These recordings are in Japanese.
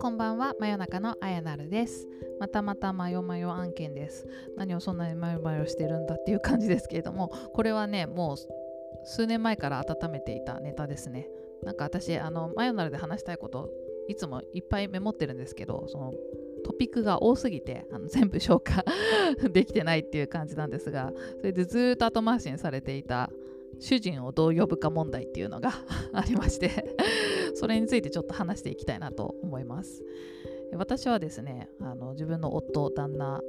こんばんは真夜中のあやなるです。またまたマヨマヨ案件です。何をそんなにマヨマヨしてるんだっていう感じですけれどもこれはねもう数年前から温めていたネタですね。なんか私あのマヨナルで話したいこといつもいっぱいメモってるんですけどそのトピックが多すぎてあの全部消化 できてないっていう感じなんですがそれでずっと後回しにされていた主人をどう呼ぶか問題っていうのが ありまして それについてちょっと話していきたいなと思います。私はですねあの自分の夫旦那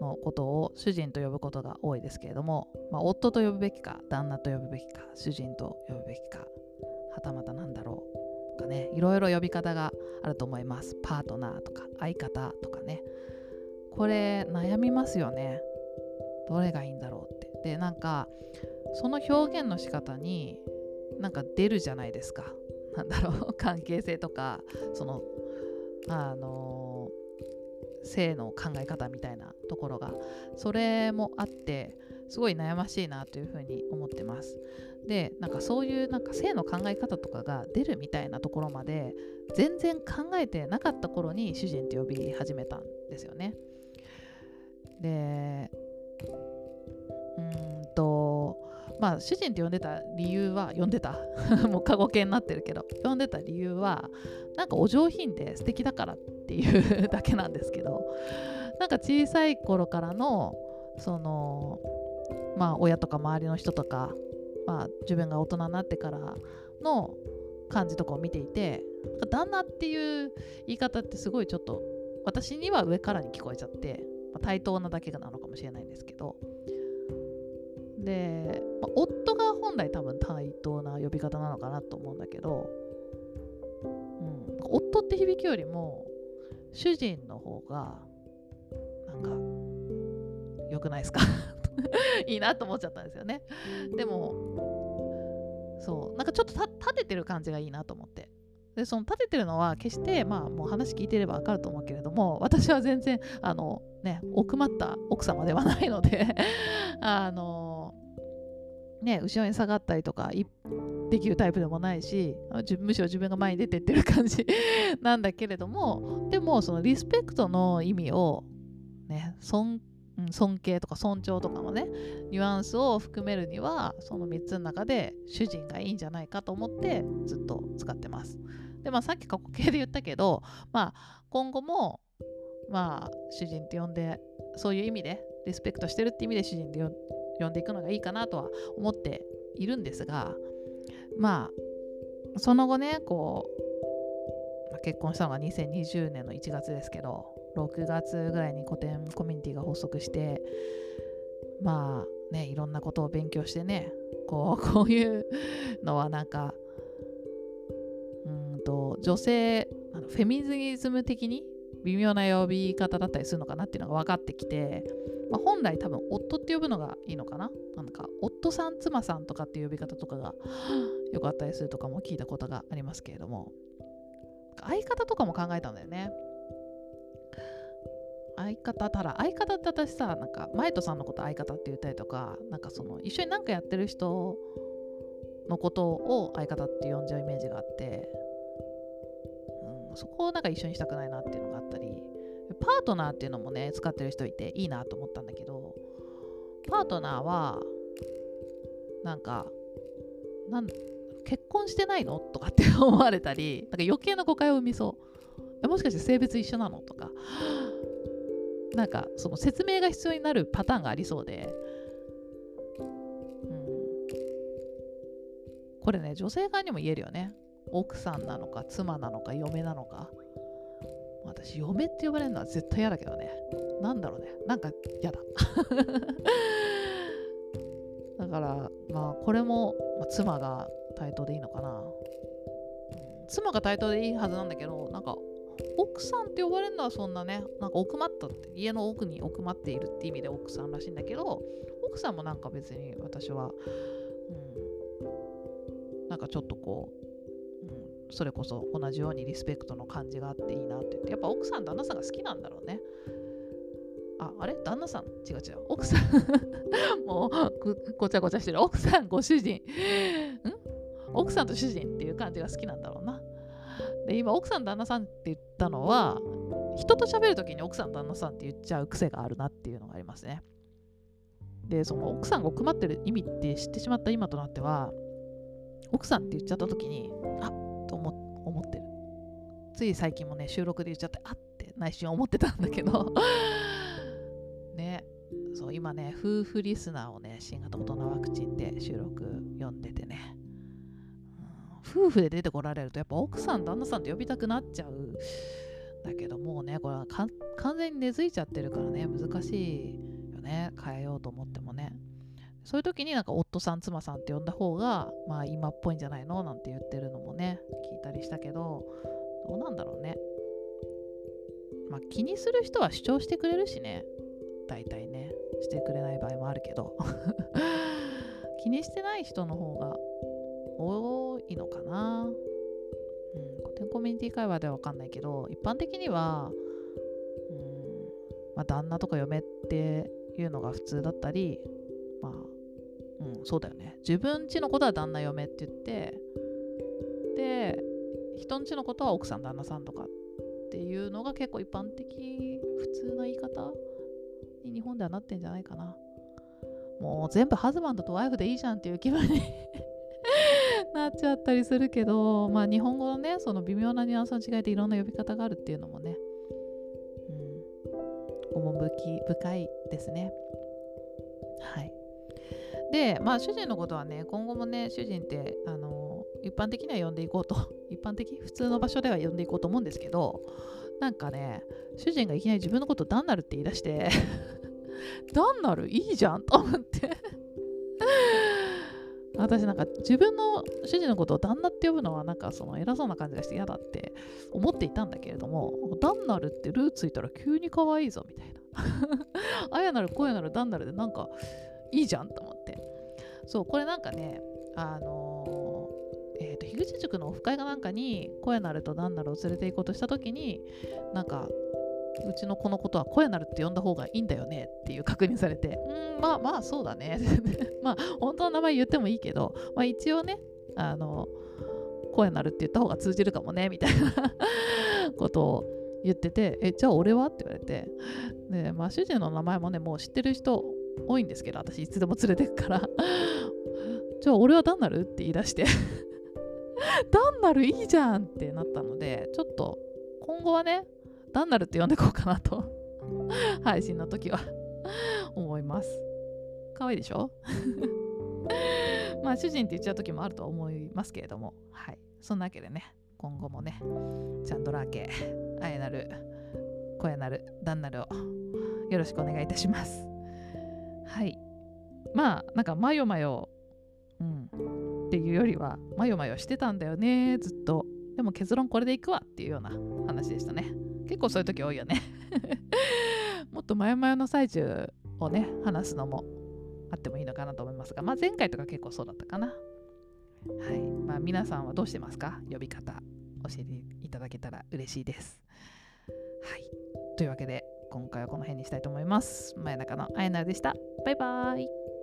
のことを主人と呼ぶことが多いですけれども、まあ、夫と呼ぶべきか旦那と呼ぶべきか主人と呼ぶべきかはたまたなんだろうとかねいろいろ呼び方があると思います。パートナーとか相方とかね。これ悩みますよね。どれがいいんだろうってなんかその表現の仕方になんか出るじゃないですか。なんだろう。関係性とかそのあの性の考え方みたいなところが。それもあってすごい悩ましいなというふうに思ってます。でなんかそういうなんか性の考え方とかが出るみたいなところまで全然考えてなかった頃に主人って呼び始めたんですよね。でまあ主人って呼んでた理由は呼んでた。もう過去形になってるけど。呼んでた理由はなんかお上品で素敵だからっていうだけなんですけど。なんか小さい頃からのそのまあ親とか周りの人とか、まあ、自分が大人になってからの感じとかを見ていて旦那っていう言い方ってすごいちょっと私には上からに聞こえちゃって、まあ、対等なだけなのかもしれないんですけど。で、まあ、夫が本来多分対等な呼び方なのかなと思うんだけど、うん、夫って響きよりも主人の方がなんか良くないですか？いいなと思っちゃったんですよね。でもそうなんかちょっと立ててる感じがいいなと思って。でその立ててるのは決してまあもう話聞いてれば分かると思うけれども私は全然あのね奥まった奥様ではないので あのね後ろに下がったりとかできるタイプでもないしむしろ自分が前に出てってる感じ なんだけれどもでもそのリスペクトの意味をね尊尊敬とか尊重とかのねニュアンスを含めるにはその3つの中で主人がいいんじゃないかと思ってずっと使ってます。でまあさっき過去形で言ったけど、まあ、今後もまあ主人って呼んでそういう意味でリスペクトしてるって意味で主人で呼んでいくのがいいかなとは思っているんですがまあその後ねこう、結婚したのが2020年の1月ですけど6月ぐらいに古典コミュニティが発足してまあねいろんなことを勉強してねこう こういうのはなんかうんと女性フェミニズム的に微妙な呼び方だったりするのかなっていうのが分かってきて、まあ、本来多分夫って呼ぶのがいいのかな？なんか夫さん妻さんとかっていう呼び方とかが よかったりするとかも聞いたことがありますけれども。相方とかも考えたんだよね。相方たら相方って私さなんかマイトさんのこと相方って言ったりとかなんかその一緒に何かやってる人のことを相方って呼んじゃうイメージがあって。そこをなんか一緒にしたくないなっていうのがあったりパートナーっていうのもね使ってる人いていいなと思ったんだけどパートナーはなんかなん結婚してないのとかって思われたりなんか余計な誤解を生みそう。もしかして性別一緒なのとか。なんかその説明が必要になるパターンがありそうで、うん、これね女性側にも言えるよね。奥さんなのか妻なのか嫁なのか。私嫁って呼ばれるのは絶対嫌だけどね。なんだろうね。なんか嫌だ。だからまあこれも、まあ、妻が対等でいいのかな、妻が対等でいいはずなんだけどなんか奥さんって呼ばれるのはそんなねなんか奥まったって家の奥に奥まっているって意味で奥さんらしいんだけど奥さんもなんか別に私は、うん、なんかちょっとこうそれこそ同じようにリスペクトの感じがあっていいなって言ってやっぱ奥さん旦那さんが好きなんだろうね。ああれ？旦那さん？違う違う。奥さん。もうごちゃごちゃしてる。奥さんご主人。ん？奥さんと主人っていう感じが好きなんだろうな。で今奥さん旦那さんって言ったのは人と喋る時に奥さん旦那さんって言っちゃう癖があるなっていうのがありますね。でその奥さんが困ってる意味って知ってしまった今となっては奥さんって言っちゃった時に思ってる。つい最近もね収録で言っちゃってあって内心思ってたんだけど。ね。そう今ね夫婦リスナーをね新型コロナワクチンで収録読んでてね、うん、夫婦で出てこられるとやっぱ奥さん旦那さんって呼びたくなっちゃうだけどもうねこれは完全に根付いちゃってるからね難しいよね。変えようと思ってもね。そういう時になんか夫さん妻さんって呼んだ方がまあ今っぽいんじゃないの？なんて言ってるのもね聞いたりしたけどどうなんだろうね。まあ気にする人は主張してくれるしね。大体ね。してくれない場合もあるけど。気にしてない人の方が多いのかな。うん、古典コミュニティ会話では分かんないけど一般的には、うんまあ、旦那とか嫁っていうのが普通だったりまあうんそうだよね。自分家のことは旦那嫁って言ってで人ん家のことは奥さん旦那さんとかっていうのが結構一般的普通の言い方に日本ではなってんじゃないかな。もう全部ハズバンドとワイフでいいじゃんっていう気分に なっちゃったりするけど、まあ、日本語のねその微妙なニュアンスの違いでいろんな呼び方があるっていうのもね、うん、趣深いですね。はい。でまあ主人のことはね今後もね主人ってあの一般的には呼んでいこうと 一般的普通の場所では呼んでいこうと思うんですけどなんかね主人がいきなり自分のことダンナルって言い出してダンナルいいじゃんと思って。私なんか自分の主人のことを旦那って呼ぶのはなんかその偉そうな感じがして嫌だって思っていたんだけれども旦那るってルーついたら急に可愛いぞみたいな。あやなる声なる旦那るでなんかいいじゃんと思そうこれなんかねあのー、えーと、樋口塾のオフ会かなんかに声なると旦那るを連れて行こうとした時になんかうちの子のことは声なるって呼んだ方がいいんだよねっていう確認されて、うん、まあまあそうだね。まあ本当の名前言ってもいいけど、まあ一応ね、あの、声なるって言った方が通じるかもね、みたいな ことを言ってて、え、じゃあ俺は？って言われて、で、まあ主人の名前もね、もう知ってる人多いんですけど、私いつでも連れてくから、じゃあ俺はダンナルって言い出して。ダンナルいいじゃんってなったので、ちょっと今後はね、単なるって呼んでこうかなと。配信の時は。思います。可愛いでしょ？まあ主人って言っちゃう時もあると思いますけれども。はい。そんなわけでね今後もねチャンドラー家あえなる声なる旦那るをよろしくお願いいたします。はい。まあなんかまよまようん。っていうよりはまよまよしてたんだよねずっと。でも結論これでいくわっていうような話でしたね。結構そういう時多いよね。もっと前々の最中をね話すのもあってもいいのかなと思いますが、まあ、前回とか結構そうだったかな。はい。まあ皆さんはどうしてますか？呼び方教えていただけたら嬉しいです。はい。というわけで今回はこの辺にしたいと思います。真夜中のあやなでした。バイバーイ。